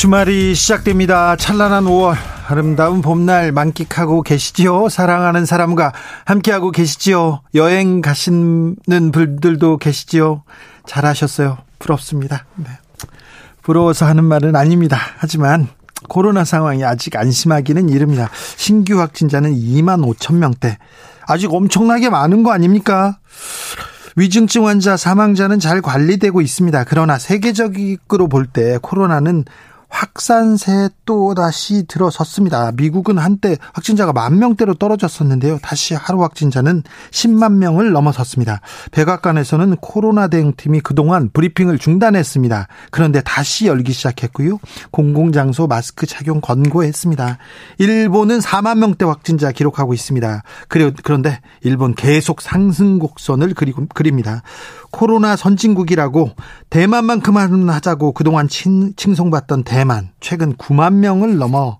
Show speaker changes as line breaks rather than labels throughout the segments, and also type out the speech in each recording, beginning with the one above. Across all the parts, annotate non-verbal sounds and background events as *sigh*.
주말이 시작됩니다. 찬란한 5월 아름다운 봄날 만끽하고 계시지요? 사랑하는 사람과 함께하고 계시지요? 여행 가시는 분들도 계시지요? 잘하셨어요. 부럽습니다. 네. 부러워서 하는 말은 아닙니다. 하지만 코로나 상황이 아직 안심하기는 이릅니다. 신규 확진자는 2만 5천 명대. 아직 엄청나게 많은 거 아닙니까? 위중증 환자 사망자는 잘 관리되고 있습니다. 그러나 세계적으로 볼 때 코로나는 확산세 또 다시 들어섰습니다. 미국은 한때 확진자가 만 명대로 떨어졌었는데요. 다시 하루 확진자는 10만 명을 넘어섰습니다. 백악관에서는 코로나 대응팀이 그동안 브리핑을 중단했습니다. 그런데 다시 열기 시작했고요. 공공장소 마스크 착용 권고했습니다. 일본은 4만 명대 확진자 기록하고 있습니다. 그런데 일본 계속 상승 곡선을 그립니다. 코로나 선진국이라고 대만만큼만 하자고 그동안 칭, 칭송받던 대만 최근 9만 명을 넘어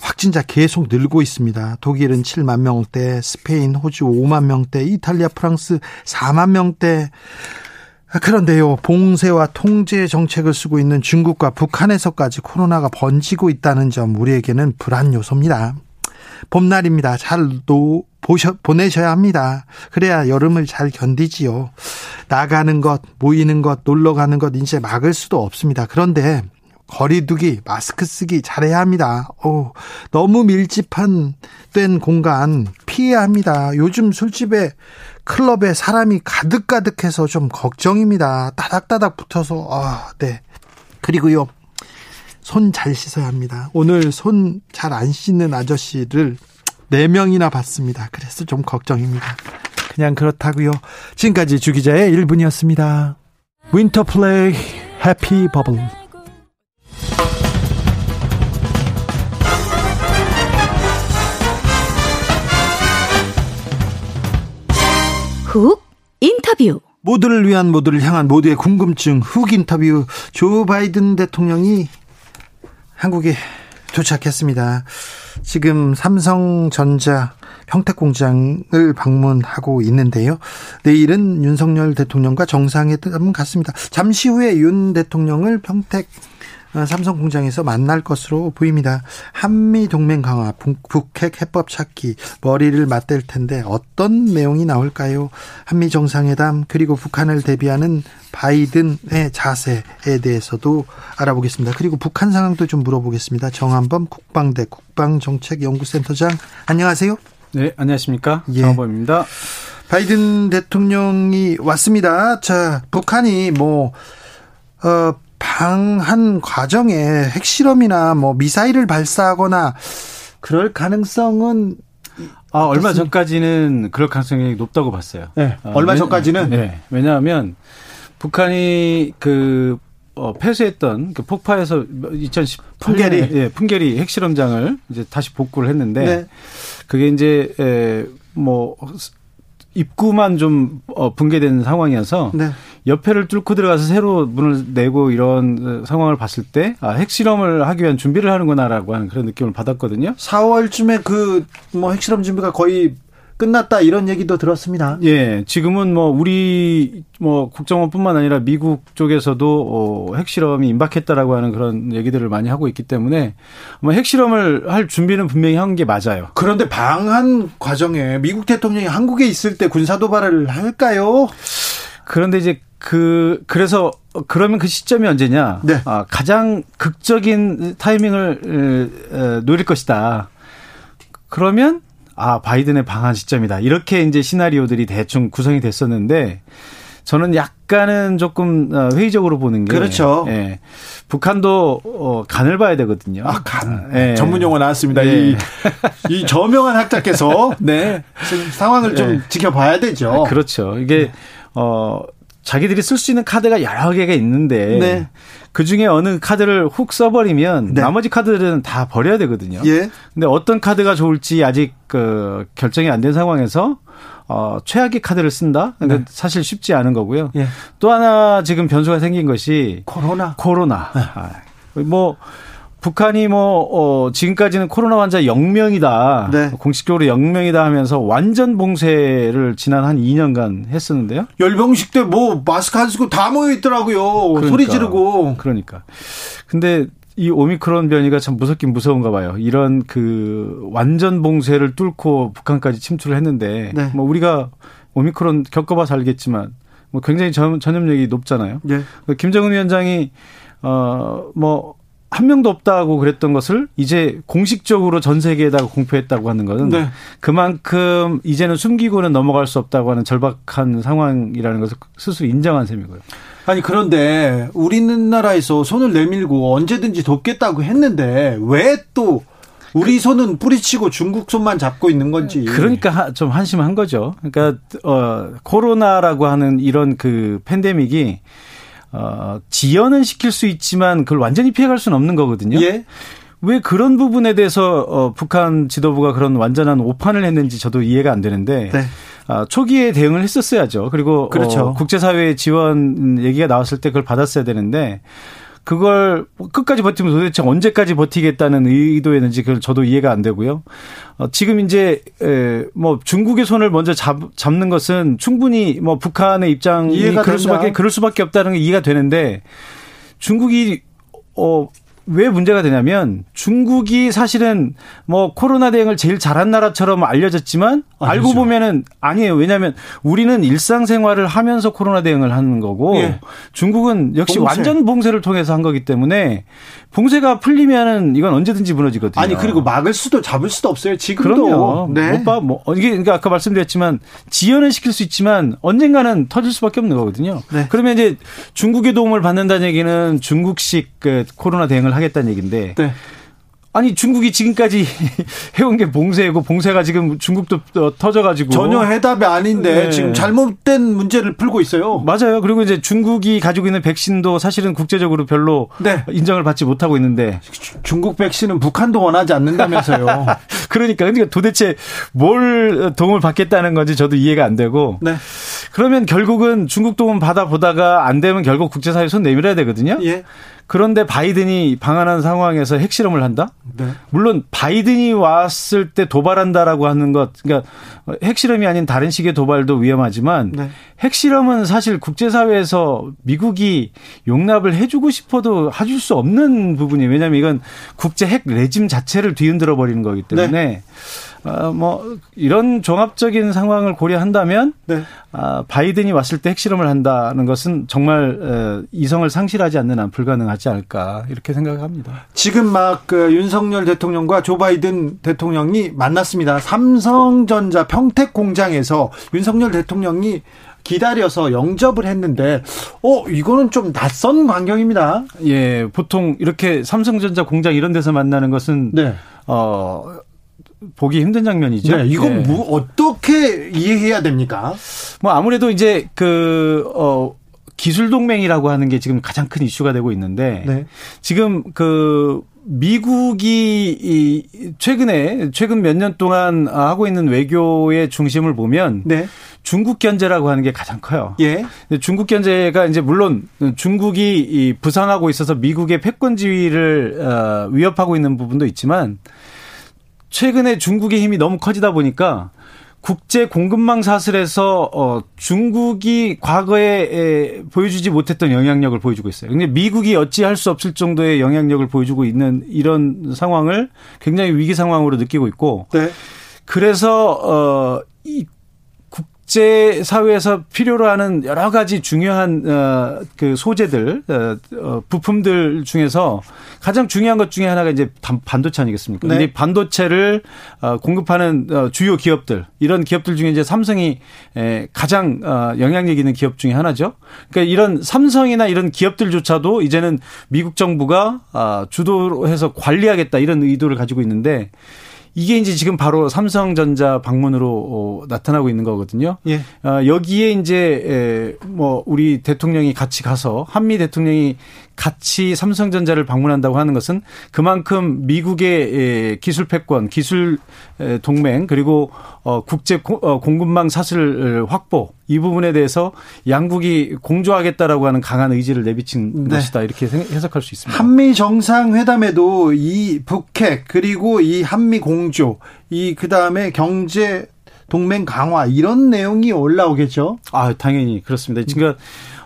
확진자 계속 늘고 있습니다. 독일은 7만 명대, 스페인, 호주 5만 명대, 이탈리아, 프랑스 4만 명대. 그런데요, 봉쇄와 통제 정책을 쓰고 있는 중국과 북한에서까지 코로나가 번지고 있다는 점 우리에게는 불안 요소입니다. 봄날입니다. 잘 노, 보셔, 보내셔야 합니다. 그래야 여름을 잘 견디지요. 나가는 것, 모이는 것, 놀러 가는 것 이제 막을 수도 없습니다. 그런데 거리두기, 마스크 쓰기 잘해야 합니다. 오, 너무 밀집한 된 공간 피해야 합니다. 요즘 술집에 클럽에 사람이 가득가득해서 좀 걱정입니다. 따닥따닥 붙어서 아, 네. 그리고요. 손 잘 씻어야 합니다. 오늘 손 잘 안 씻는 아저씨를 4명이나 봤습니다. 그래서 좀 걱정입니다. 그냥 그렇다고요. 지금까지 주기자의 1분이었습니다. 윈터플레이 해피 버블
훅 인터뷰
모두를 위한 모두를 향한 모두의 궁금증 훅 인터뷰 조 바이든 대통령이 한국에 도착했습니다. 지금 삼성전자 평택공장을 방문하고 있는데요. 내일은 윤석열 대통령과 정상회담 갔습니다. 잠시 후에 윤 대통령을 평택 어, 삼성 공장에서 만날 것으로 보입니다. 한미 동맹 강화, 북핵 해법 찾기, 머리를 맞댈 텐데 어떤 내용이 나올까요? 한미 정상회담 그리고 북한을 대비하는 바이든의 자세에 대해서도 알아보겠습니다. 그리고 북한 상황도 좀 물어보겠습니다. 정한범 국방대 국방정책연구센터장 안녕하세요.
네, 안녕하십니까? 예. 정한범입니다.
바이든 대통령이 왔습니다. 자, 북한이 뭐 어, 방한 과정에 핵실험이나 뭐 미사일을 발사하거나 그럴 가능성은
아, 얼마 전까지는 그럴 가능성이 높다고 봤어요.
네, 어, 얼마 전까지는
네, 왜냐하면 북한이 그 어, 폐쇄했던 그 폭파에서 2010 풍계리 예, 풍계리 핵실험장을 이제 다시 복구를 했는데 네. 그게 이제 에, 뭐 입구만 좀 어, 붕괴된 상황이어서 네. 옆에를 뚫고 들어가서 새로 문을 내고 이런 상황을 봤을 때 아, 핵실험을 하기 위한 준비를 하는구나라고 하는 그런 느낌을 받았거든요.
4월쯤에 그 뭐 핵실험 준비가 거의 끝났다 이런 얘기도 들었습니다.
예, 지금은 뭐 우리 뭐 국정원뿐만 아니라 미국 쪽에서도 어, 핵실험이 임박했다라고 하는 그런 얘기들을 많이 하고 있기 때문에 뭐 핵실험을 할 준비는 분명히 한 게 맞아요.
그런데 방한 과정에 미국 대통령이 한국에 있을 때 군사 도발을 할까요?
그런데 이제 그 그래서 그러면 그 시점이 언제냐? 네. 아, 가장 극적인 타이밍을 노릴 것이다. 그러면 아, 바이든의 방한 시점이다. 이렇게 이제 시나리오들이 대충 구성이 됐었는데 저는 약간은 조금 어, 회의적으로 보는 게
그렇죠.
예. 북한도 어, 간을 봐야 되거든요.
아, 간. 예. 전문 용어 나왔습니다. 예. 이, *laughs* 이 저명한 학자께서 네. 상황을 좀 예. 지켜봐야 되죠.
아, 그렇죠. 이게 네. 어 자기들이 쓸 수 있는 카드가 여러 개가 있는데 네. 그 중에 어느 카드를 훅 써버리면 네. 나머지 카드들은 다 버려야 되거든요. 예. 근데 어떤 카드가 좋을지 아직 그 결정이 안 된 상황에서 어, 최악의 카드를 쓴다? 네. 사실 쉽지 않은 거고요. 예. 또 하나 지금 변수가 생긴 것이
코로나.
코로나. 네. 아, 뭐 북한이 뭐 어, 지금까지는 코로나 환자 0명이다. 네. 공식적으로 0명이다 하면서 완전 봉쇄를 지난 한 2년간 했었는데요.
열병식 때 뭐 마스크 안 쓰고 다 모여 있더라고요. 그러니까, 소리 지르고.
그러니까. 근데 이 오미크론 변이가 참 무섭긴 무서운가 봐요. 이런 그 완전 봉쇄를 뚫고 북한까지 침투를 했는데 네. 뭐 우리가 오미크론 겪어봐서 알겠지만 뭐 굉장히 전, 전염력이 높잖아요. 네. 김정은 위원장이 어뭐 한 명도 없다고 그랬던 것을 이제 공식적으로 전 세계에다가 공표했다고 하는 것은 네. 그만큼 이제는 숨기고는 넘어갈 수 없다고 하는 절박한 상황이라는 것을 스스로 인정한 셈이고요.
아니 그런데 우리나라에서 손을 내밀고 언제든지 돕겠다고 했는데 왜또 우리 손은 뿌리치고 중국 손만 잡고 있는 건지.
그러니까 좀 한심한 거죠. 그러니까 어 코로나라고 하는 이런 그 팬데믹이 어, 지연은 시킬 수 있지만 그걸 완전히 피해갈 수는 없는 거거든요. 예. 왜 그런 부분에 대해서 어, 북한 지도부가 그런 완전한 오판을 했는지 저도 이해가 안 되는데 네. 아, 초기에 대응을 했었어야죠. 그리고 그렇죠. 어, 국제사회의 지원 얘기가 나왔을 때 그걸 받았어야 되는데 그걸 끝까지 버티면 도대체 언제까지 버티겠다는 의도였는지 그걸 저도 이해가 안 되고요. 어, 지금 이제 에, 뭐 중국의 손을 먼저 잡, 잡는 것은 충분히 뭐 북한의 입장이 그럴 된다. 수밖에 그럴 수밖에 없다는 게 이해가 되는데 중국이 어 왜 문제가 되냐면 중국이 사실은 뭐 코로나 대응을 제일 잘한 나라처럼 알려졌지만 아, 알고. 보면은 아니에요. 왜냐하면 우리는 일상생활을 하면서 코로나 대응을 하는 거고 예. 중국은 역시 봉쇄. 완전 봉쇄를 통해서 한 거기 때문에 봉쇄가 풀리면은 이건 언제든지 무너지거든요.
아니 그리고 막을 수도 잡을 수도 없어요. 지금도.
그럼요. 네. 못 봐. 뭐 이게 그러니까 아까 말씀드렸지만 지연은 시킬 수 있지만 언젠가는 터질 수밖에 없는 거거든요. 네. 그러면 이제 중국의 도움을 받는다는 얘기는 중국식 그 코로나 대응을 하겠다는 얘기인데 네. 아니 중국이 지금까지 *laughs* 해온 게 봉쇄고 봉쇄가 지금 중국도 터져가지고
전혀 해답이 아닌데 네. 지금 잘못된 문제를 풀고 있어요.
맞아요. 그리고 이제 중국이 가지고 있는 백신도 사실은 국제적으로 별로 네. 인정을 받지 못하고 있는데
중국 백신은 북한도 원하지 않는다면서요. *laughs*
그러니까 그러니까 도대체 뭘 도움을 받겠다는 건지 저도 이해가 안 되고. 네. 그러면 결국은 중국 도움 받아 보다가 안 되면 결국 국제사회 손 내밀어야 되거든요. 예. 그런데 바이든이 방한한 상황에서 핵실험을 한다? 네. 물론 바이든이 왔을 때 도발한다라고 하는 것, 그러니까 핵실험이 아닌 다른 식의 도발도 위험하지만 네. 핵실험은 사실 국제사회에서 미국이 용납을 해주고 싶어도 해줄 수 없는 부분이에요. 왜냐하면 이건 국제 핵 레짐 자체를 뒤흔들어 버리는 거기 때문에. 네. 어, 뭐 이런 종합적인 상황을 고려한다면 네. 아, 바이든이 왔을 때 핵실험을 한다는 것은 정말 어, 이성을 상실하지 않는 한 불가능하지 않을까 이렇게 생각합니다.
지금 막 그 윤석열 대통령과 조 바이든 대통령이 만났습니다. 삼성전자 평택 공장에서 윤석열 대통령이 기다려서 영접을 했는데, 어, 이거는 좀 낯선 광경입니다.
예, 보통 이렇게 삼성전자 공장 이런 데서 만나는 것은, 네. 어, 보기 힘든 장면이죠. 네,
이건 네. 뭐 어떻게 이해해야 됩니까?
뭐 아무래도 이제 그 어. 기술 동맹이라고 하는 게 지금 가장 큰 이슈가 되고 있는데 네. 지금 그 미국이 이 최근에 최근 몇 년 동안 하고 있는 외교의 중심을 보면 네. 중국 견제라고 하는 게 가장 커요. 예. 중국 견제가 이제 물론 중국이 이 부상하고 있어서 미국의 패권 지위를 어 위협하고 있는 부분도 있지만 최근에 중국의 힘이 너무 커지다 보니까 국제 공급망 사슬에서 어 중국이 과거에 에, 보여주지 못했던 영향력을 보여주고 있어요. 근데 미국이 어찌할 수 없을 정도의 영향력을 보여주고 있는 이런 상황을 굉장히 위기 상황으로 느끼고 있고 네. 그래서 어 이 국제 사회에서 필요로 하는 여러 가지 중요한 어그 소재들 어, 어 부품들 중에서 가장 중요한 것 중에 하나가 이제 반도체 아니겠습니까? 네. 근데 반도체를 어 공급하는 어 주요 기업들 이런 기업들 중에 이제 삼성이 에 가장 어 영향력 있는 기업 중에 하나죠. 그러니까 이런 삼성이나 이런 기업들조차도 이제는 미국 정부가 아 주도해서 관리하겠다 이런 의도를 가지고 있는데 이게 이제 지금 바로 삼성전자 방문으로 어, 나타나고 있는 거거든요. 예. 어, 여기에 이제 에, 뭐 우리 대통령이 같이 가서 한미 대통령이 같이 삼성전자를 방문한다고 하는 것은 그만큼 미국의 기술 패권, 기술 동맹 그리고 어, 국제 어, 공급망 사슬 확보 이 부분에 대해서 양국이 공조하겠다라고 하는 강한 의지를 내비친 네. 것이다 이렇게 해석할 수 있습니다.
한미 정상회담에도 이 북핵 그리고 이 한미 공조 이 그다음에 경제 동맹 강화 이런 내용이 올라오겠죠.
아 당연히 그렇습니다. 그러니까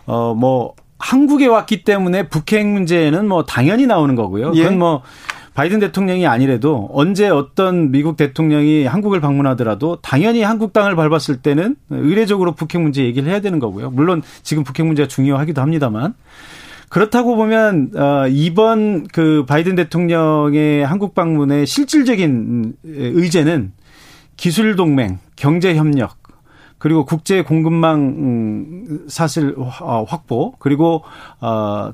어 뭐 한국에 왔기 때문에 북핵 문제는 뭐 당연히 나오는 거고요. 예. 그건 뭐 바이든 대통령이 아니래도 언제 어떤 미국 대통령이 한국을 방문하더라도 당연히 한국 땅을 밟았을 때는 의례적으로 북핵 문제 얘기를 해야 되는 거고요. 물론 지금 북핵 문제가 중요하기도 합니다만 그렇다고 보면 어 이번 그 바이든 대통령의 한국 방문의 실질적인 의제는 기술 동맹, 경제 협력 그리고 국제 공급망 음, 사실 어, 확보 그리고 어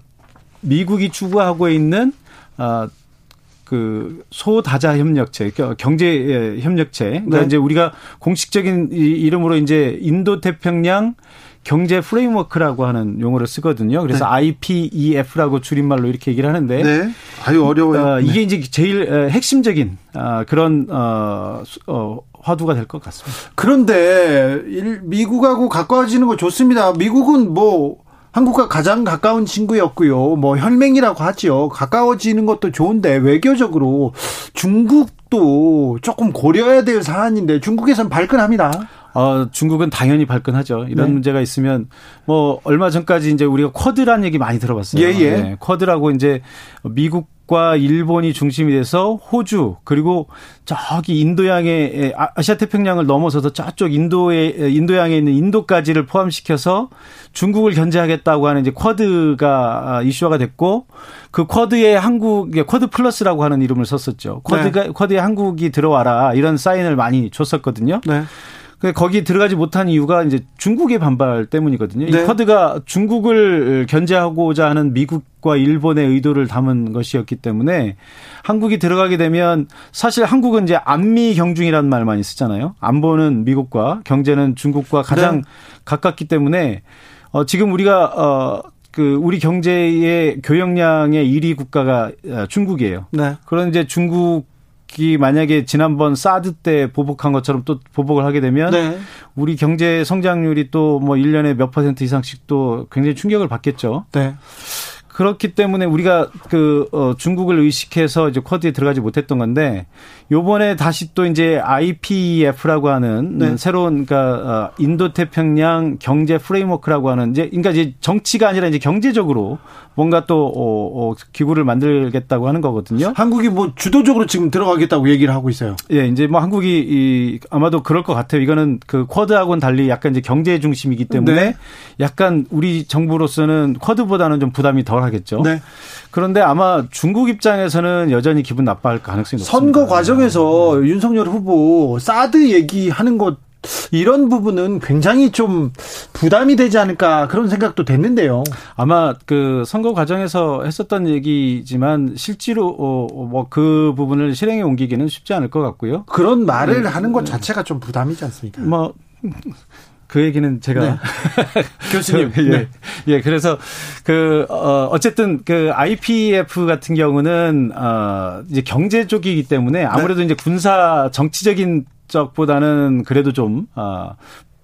미국이 추구하고 있는 어그 소다자 협력체, 경제 협력체. 그러니까 네. 이제 우리가 공식적인 이름으로 이제 인도 태평양 경제 프레임워크라고 하는 용어를 쓰거든요. 그래서 네. IPEF라고 줄임말로 이렇게 얘기를 하는데 네.
아유 어려워요.
어, 이게 네. 이제 제일 핵심적인 어, 그런 어, 어 화두가 될 것 같습니다.
그런데 미국하고 가까워지는 거 좋습니다. 미국은 뭐 한국과 가장 가까운 친구였고요. 뭐 혈맹이라고 하지요. 가까워지는 것도 좋은데 외교적으로 중국도 조금 고려해야 될 사안인데 중국에선 발끈합니다.
어, 중국은 당연히 발끈하죠. 이런 네. 문제가 있으면 뭐 얼마 전까지 이제 우리가 쿼드라는 얘기 많이 들어봤어요. 예, 예. 네, 쿼드라고 이제 미국 과 일본이 중심이 돼서 호주 그리고 저기 인도양의 아, 아시아 태평양을 넘어서서 저쪽 인도에 인도양에 있는 인도까지를 포함시켜서 중국을 견제하겠다고 하는 이제 쿼드가 아, 이슈화가 됐고 그 쿼드에 한국 쿼드 플러스라고 하는 이름을 썼었죠. 쿼드가 네. 쿼드에 한국이 들어와라 이런 사인을 많이 줬었거든요. 네. 그 거기 들어가지 못한 이유가 이제 중국의 반발 때문이거든요. 네. 이 쿼드가 중국을 견제하고자 하는 미국과 일본의 의도를 담은 것이었기 때문에 한국이 들어가게 되면 사실 한국은 이제 안미 경중이라는 말 많이 쓰잖아요. 안보는 미국과 경제는 중국과 가장 네. 가깝기 때문에 어 지금 우리가 어그 우리 경제의 교역량의 1위 국가가 어, 중국이에요. 네. 그런 이제 중국 이 만약에 지난번 사드 때 보복한 것처럼 또 보복을 하게 되면 네. 우리 경제 성장률이 또 뭐 1년에 몇 퍼센트 이상씩 또 굉장히 충격을 받겠죠. 네. 그렇기 때문에 우리가 그 어, 중국을 의식해서 이제 쿼드에 들어가지 못했던 건데 요번에 다시 또 이제 IPEF라고 하는 네. 새로운 그러니까 어, 인도 태평양 경제 프레임워크라고 하는 이제 그러니까 이제 정치가 아니라 이제 경제적으로 뭔가 또 어, 어, 기구를 만들겠다고 하는 거거든요.
한국이 뭐 주도적으로 지금 들어가겠다고 얘기를 하고 있어요.
예, 이제 뭐 한국이 이 아마도 그럴 것 같아요. 이거는 그 쿼드하고는 달리 약간 이제 경제 중심이기 때문에 네. 약간 우리 정부로서는 쿼드보다는 좀 부담이 덜 하겠죠. 네. 그런데 아마 중국 입장에서는 여전히 기분 나빠할 가능성이 높습니다.
선거 과정에서 네. 윤석열 후보 사드 얘기하는 것 이런 부분은 굉장히 좀 부담이 되지 않을까 그런 생각도 됐는데요.
아마 그 선거 과정에서 했었던 얘기지만 실제로 어, 뭐그 부분을 실행에 옮기기는 쉽지 않을 것 같고요.
그런 말을 네. 하는 것 자체가 좀 부담이지 않습니까?
뭐 그 얘기는 제가 네. *laughs*
교수님
예. 네. 예 그래서 그 어, 어쨌든 그 IPF 같은 경우는 어 이제 경제 쪽이기 때문에 아무래도 네. 이제 군사 정치적인 쪽보다는 그래도 좀 어,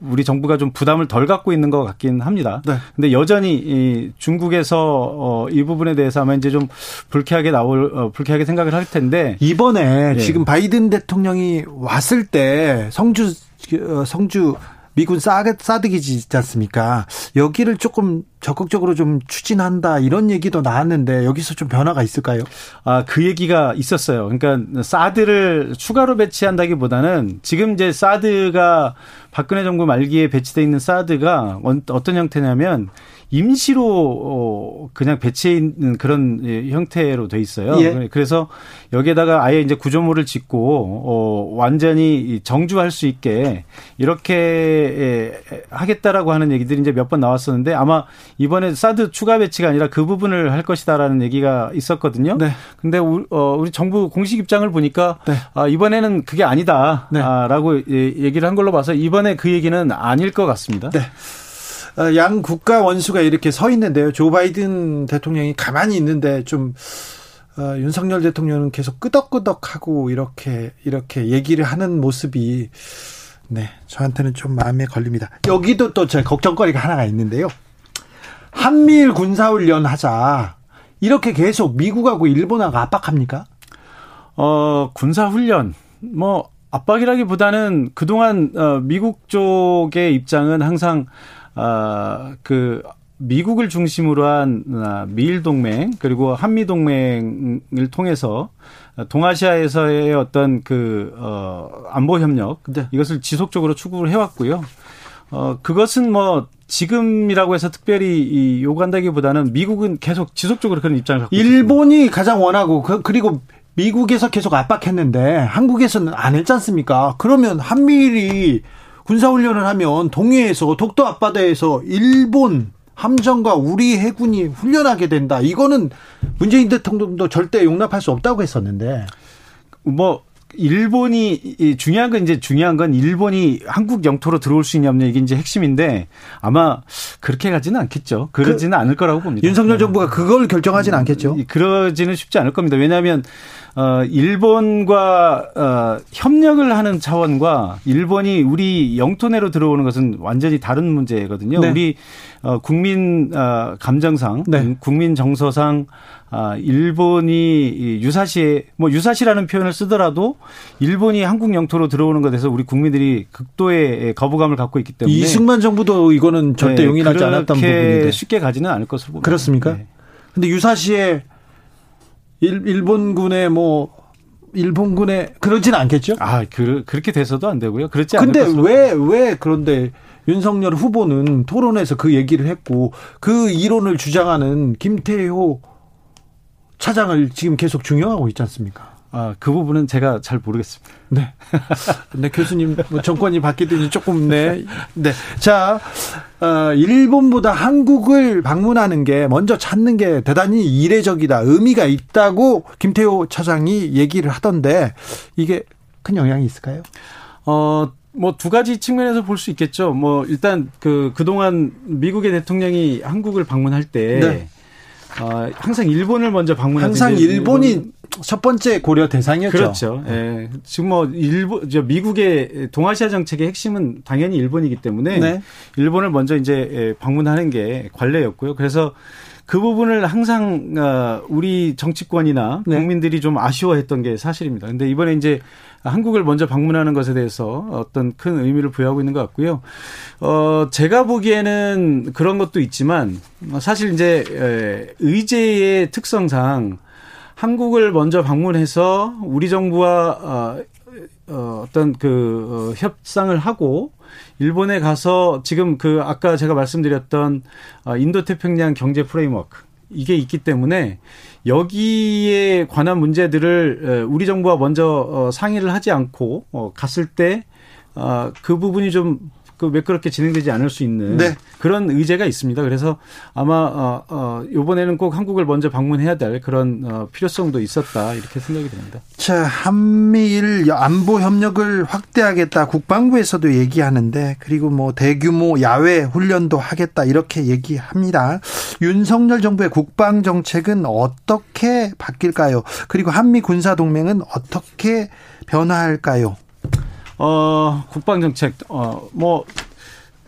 우리 정부가 좀 부담을 덜 갖고 있는 것 같긴 합니다. 네. 근데 여전히 이 중국에서 어, 이 부분에 대해서 아마 이제 좀 불쾌하게 나올 어, 불쾌하게 생각을 할 텐데
이번에 예. 지금 바이든 대통령이 왔을 때 성주 어, 성주 미군 사드, 사드기지 않습니까? 여기를 조금 적극적으로 좀 추진한다 이런 얘기도 나왔는데 여기서 좀 변화가 있을까요?
아, 그 얘기가 있었어요. 그러니까 사드를 추가로 배치한다기보다는 지금 이제 사드가 박근혜 정부 말기에 배치돼 있는 사드가 어떤 형태냐면 임시로 어 그냥 배치해 있는 그런 예, 형태로 돼 있어요. 예. 그래서 여기에다가 아예 이제 구조물을 짓고 어 완전히 정주할 수 있게 이렇게 예, 하겠다라고 하는 얘기들이 이제 몇 번 나왔었는데 아마 이번에 사드 추가 배치가 아니라 그 부분을 할 것이다라는 얘기가 있었거든요. 네. 근데 우리, 어, 우리 정부 공식 입장을 보니까 네. 아, 이번에는 그게 아니다라고 네. 아, 얘기를 한 걸로 봐서 이번에 그 얘기는 아닐 것 같습니다. 네.
어, 양 국가 원수가 이렇게 서 있는데요. 조 바이든 대통령이 가만히 있는데 좀 어, 윤석열 대통령은 계속 끄덕끄덕하고 이렇게 이렇게 얘기를 하는 모습이 네 저한테는 좀 마음에 걸립니다. 여기도 또 제 걱정거리가 하나가 있는데요. 한미일 군사훈련 하자 이렇게 계속 미국하고 일본하고 압박합니까?
어 군사훈련 뭐 압박이라기보다는 그동안 어, 미국 쪽의 입장은 항상 아그 미국을 중심으로 한 아, 미일 동맹 그리고 한미 동맹을 통해서 동아시아에서의 어떤 그 어 안보 협력 네. 이것을 지속적으로 추구를 해왔고요. 어 그것은 뭐 지금이라고 해서 특별히 이 요구한다기보다는 미국은 계속 지속적으로 그런 입장을 갖고
일본이 있습니다. 가장 원하고 그, 그리고 미국에서 계속 압박했는데 한국에서는 안 했지 않습니까? 그러면 한미일이 군사훈련을 하면 동해에서 독도 앞바다에서 일본 함정과 우리 해군이 훈련하게 된다. 이거는 문재인 대통령도 절대 용납할 수 없다고 했었는데.
뭐 일본이 중요한 건 이제 중요한 건 일본이 한국 영토로 들어올 수 있냐 없냐 이게 이제 핵심인데 아마 그렇게 가지는 않겠죠. 그러지는 그, 않을 거라고 봅니다.
윤석열 정부가 그걸 결정하지는 않겠죠.
그러지는 쉽지 않을 겁니다. 왜냐하면 어, 일본과 어, 협력을 하는 차원과 일본이 우리 영토 내로 들어오는 것은 완전히 다른 문제거든요. 네. 우리 어, 국민 어, 감정상, 네. 국민 정서상 아, 일본이 유사시, 뭐 유사시라는 표현을 쓰더라도 일본이 한국 영토로 들어오는 것에 서 우리 국민들이 극도의 거부감을 갖고 있기 때문에
이승만 정부도 이거는 절대 네, 용인하지 않았던 부분인데
쉽게 가지는 않을 것으로 봅니다.
그렇습니까? 네. 근데 유사시에 일, 일본군의 뭐 일본군의 그러진 않겠죠?
아, 그, 그렇게 돼서도 안 되고요. 그렇지
않을 근데 왜, 왜 그런데 윤석열 후보는 토론에서 그 얘기를 했고 그 이론을 주장하는 김태호 차장을 지금 계속 중용하고 있지 않습니까?
아, 그 부분은 제가 잘 모르겠습니다.
네. 네, 교수님, 뭐 정권이 바뀌더니 조금, 네. 네. 자, 어, 일본보다 한국을 방문하는 게 먼저 찾는 게 대단히 이례적이다. 의미가 있다고 김태호 차장이 얘기를 하던데 이게 큰 영향이 있을까요?
어, 뭐 두 가지 측면에서 볼 수 있겠죠. 뭐 일단 그 그동안 미국의 대통령이 한국을 방문할 때 네. 어, 항상 일본을 먼저 방문하는
항상 일본이 일본, 첫 번째 고려 대상이었죠.
그렇죠. 예. 지금 뭐 일본 저 미국의 동아시아 정책의 핵심은 당연히 일본이기 때문에 네. 일본을 먼저 이제 예, 방문하는 게 관례였고요. 그래서 그 부분을 항상 어, 우리 정치권이나 네. 국민들이 좀 아쉬워했던 게 사실입니다. 근데 이번에 이제 한국을 먼저 방문하는 것에 대해서 어떤 큰 의미를 부여하고 있는 것 같고요. 어, 제가 보기에는 그런 것도 있지만 사실 이제 의제의 특성상 한국을 먼저 방문해서 우리 정부와 어, 어 어떤 그 어, 협상을 하고 일본에 가서 지금 그 아까 제가 말씀드렸던 어, 인도 태평양 경제 프레임워크 이게 있기 때문에 여기에 관한 문제들을 우리 정부와 먼저 상의를 하지 않고 갔을 때 그 부분이 좀 그 매끄럽게 진행되지 않을 수 있는 네. 그런 의제가 있습니다. 그래서 아마 어, 어, 이번에는 꼭 한국을 먼저 방문해야 될 그런 어, 필요성도 있었다 이렇게 생각이 됩니다.
자 한미일 안보 협력을 확대하겠다 국방부에서도 얘기하는데 그리고 뭐 대규모 야외 훈련도 하겠다 이렇게 얘기합니다. 윤석열 정부의 국방 정책은 어떻게 바뀔까요? 그리고 한미 군사 동맹은 어떻게 변화할까요?
어, 국방 정책 어, 뭐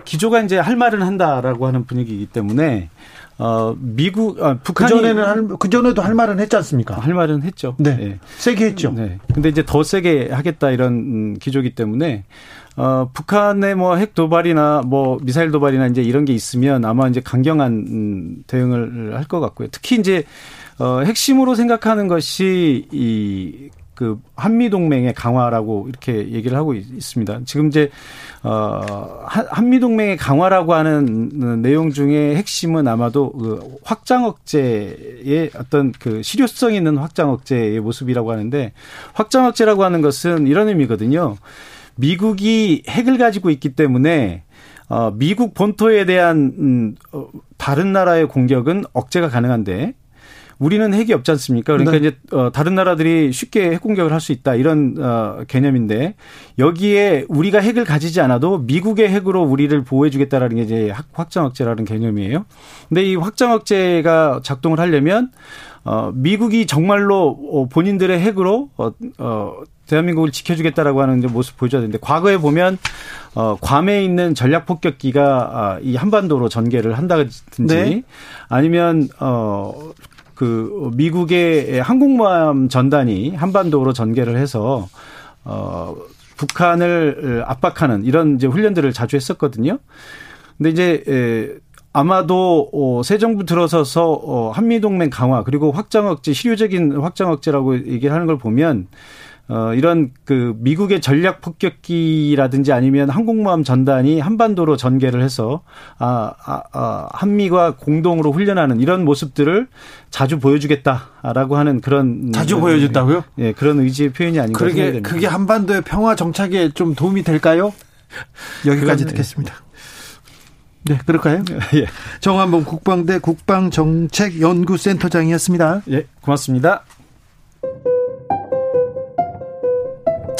기조가 이제 할 말은 한다라고 하는 분위기이기 때문에 어, 미국, 아, 북한이.
그전에는 할, 그전에도 할 말은 했지 않습니까?
할 말은 했죠.
네. 네. 세게 했죠. 네.
근데 이제 더 세게 하겠다 이런 음, 기조기 때문에 어, 북한의 뭐 핵 도발이나 뭐 미사일 도발이나 이제 이런 게 있으면 아마 이제 강경한 음, 대응을 할 것 같고요. 특히 이제 어, 핵심으로 생각하는 것이 이 그 한미 동맹의 강화라고 이렇게 얘기를 하고 있습니다. 지금 이제 어 한미 동맹의 강화라고 하는 내용 중에 핵심은 아마도 그 확장 억제의 어떤 그 실효성 있는 확장 억제의 모습이라고 하는데 확장 억제라고 하는 것은 이런 의미거든요. 미국이 핵을 가지고 있기 때문에 어, 미국 본토에 대한 음, 어, 다른 나라의 공격은 억제가 가능한데 우리는 핵이 없지 않습니까? 그러니까 네. 이제 어 다른 나라들이 쉽게 핵 공격을 할 수 있다 이런 어 개념인데 여기에 우리가 핵을 가지지 않아도 미국의 핵으로 우리를 보호해 주겠다라는 게 이제 확장 억제라는 개념이에요. 근데 이 확장 억제가 작동을 하려면 어 미국이 정말로 어, 본인들의 핵으로 어, 어 대한민국을 지켜주겠다라고 하는 모습 보여줘야 되는데 과거에 보면 어 괌에 있는 전략 폭격기가 아, 이 한반도로 전개를 한다든지 네. 아니면 어 그 미국의 항공모함 전단이 한반도로 전개를 해서 어 북한을 압박하는 이런 이제 훈련들을 자주 했었거든요. 근데 이제 에 아마도 어, 새 정부 들어서서 어, 한미 동맹 강화 그리고 확장 억제 실효적인 확장 억제라고 얘기를 하는 걸 보면 어, 이런 그 미국의 전략 폭격기라든지 아니면 항공모함 전단이 한반도로 전개를 해서 아, 아, 아 한미가 공동으로 훈련하는 이런 모습들을 자주 보여주겠다라고 하는 그런
자주 보여줬다고요?
예, 그런 의지의 표현이 아닌가
그러게 그게 한반도의 평화 정착에 좀 도움이 될까요? 여기까지 듣겠습니다. 네, 그럴까요? *laughs* 예. 정한봉 국방대 국방정책연구센터장이었습니다.
예, 고맙습니다.